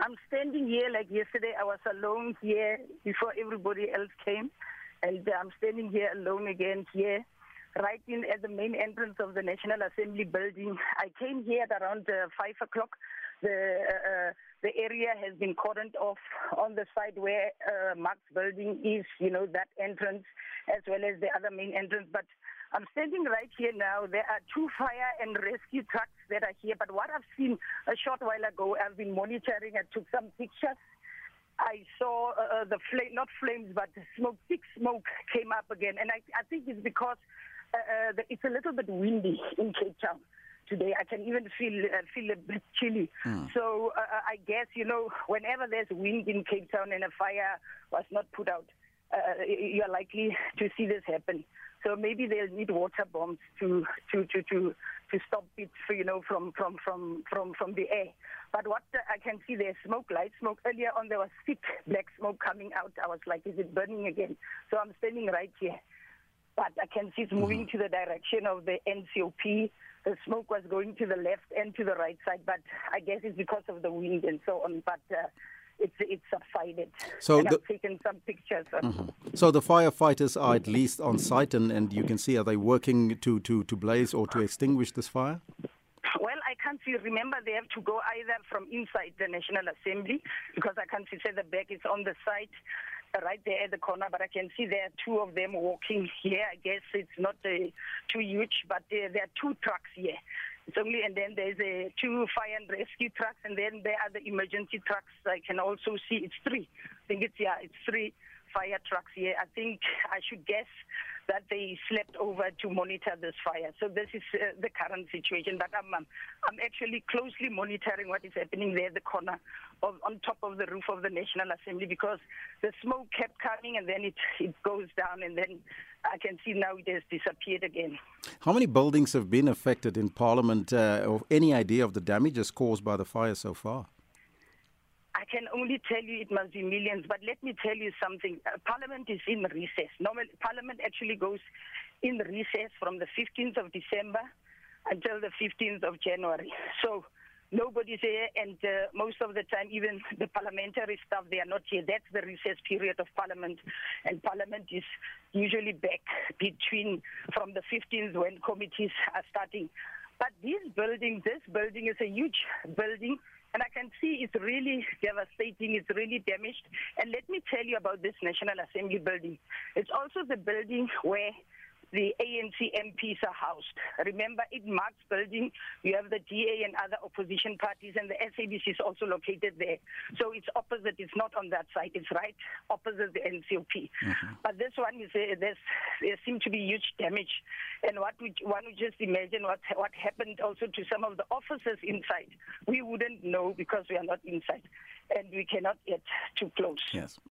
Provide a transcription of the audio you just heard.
I'm standing here like yesterday. I was alone here before everybody else came. And I'm standing here alone again here, right in at the main entrance of the National Assembly building. I came here at around uh, 5 o'clock. The, uh, uh, the area has been cordoned off on the side where uh, Mark's building is, you know, that entrance, as well as the other main entrance. But I'm standing right here now. There are two fire and rescue trucks that are here. But what I've seen a short while ago, I've been monitoring. I took some pictures. I saw uh, uh the flame, not flames, but smoke, thick smoke came up again. And I, I think it's because uh, uh, it's a little bit windy in Cape Town today. I can even feel uh, feel a bit chilly. Mm. So uh, uh, I guess you know whenever there's wind in Cape Town and a fire was not put out, uh, you're likely to see this happen. So maybe they'll need water bombs to to to to to stop it, you know, from from from from from the air. But what I can see, there's smoke, light smoke. Earlier on, there was thick black smoke coming out. I was like, is it burning again? So I'm standing right here, but I can see it's moving mm-hmm. to the direction of the NCOP. The smoke was going to the left and to the right side, but I guess it's because of the wind and so on. But uh, it's it's subsided. So and the, I've taken some pictures. Mm-hmm. So the firefighters are at least on site, and, and you can see are they working to, to, to blaze or to extinguish this fire? Well, I can't see. Remember, they have to go either from inside the National Assembly because I can't see. Say the back is on the site right there at the corner, but I can see there are two of them walking here. I guess it's not uh, too huge, but there, there are two trucks here. Only, and then there's a two fire and rescue trucks, and then there are the emergency trucks. I can also see it's three. I think it's yeah, it's three fire trucks here. I think I should guess that they slept over to monitor this fire. So this is uh, the current situation. But I'm, um, I'm actually closely monitoring what is happening there, the corner of, on top of the roof of the National Assembly, because the smoke kept coming and then it, it goes down, and then I can see now it has disappeared again. How many buildings have been affected in Parliament? Uh, or any idea of the damages caused by the fire so far? I can only tell you it must be millions, but let me tell you something. Uh, Parliament is in recess. Normally, Parliament actually goes in recess from the 15th of December until the 15th of January. So nobody's here, and uh, most of the time, even the parliamentary staff, they are not here. That's the recess period of Parliament, and Parliament is usually back between from the 15th when committees are starting. But this building, this building is a huge building and I can see it's really devastating, it's really damaged. And let me tell you about this National Assembly building. It's also the building where the ANC MPs are housed. Remember, in Mark's building, you have the DA and other opposition parties, and the SABC is also located there. So it's opposite. It's not on that side. It's right opposite the NCOP. Mm-hmm. But this one is uh, there's, there seems to be huge damage, and what we, one would just imagine what what happened also to some of the officers inside. We wouldn't know because we are not inside, and we cannot get too close. Yes.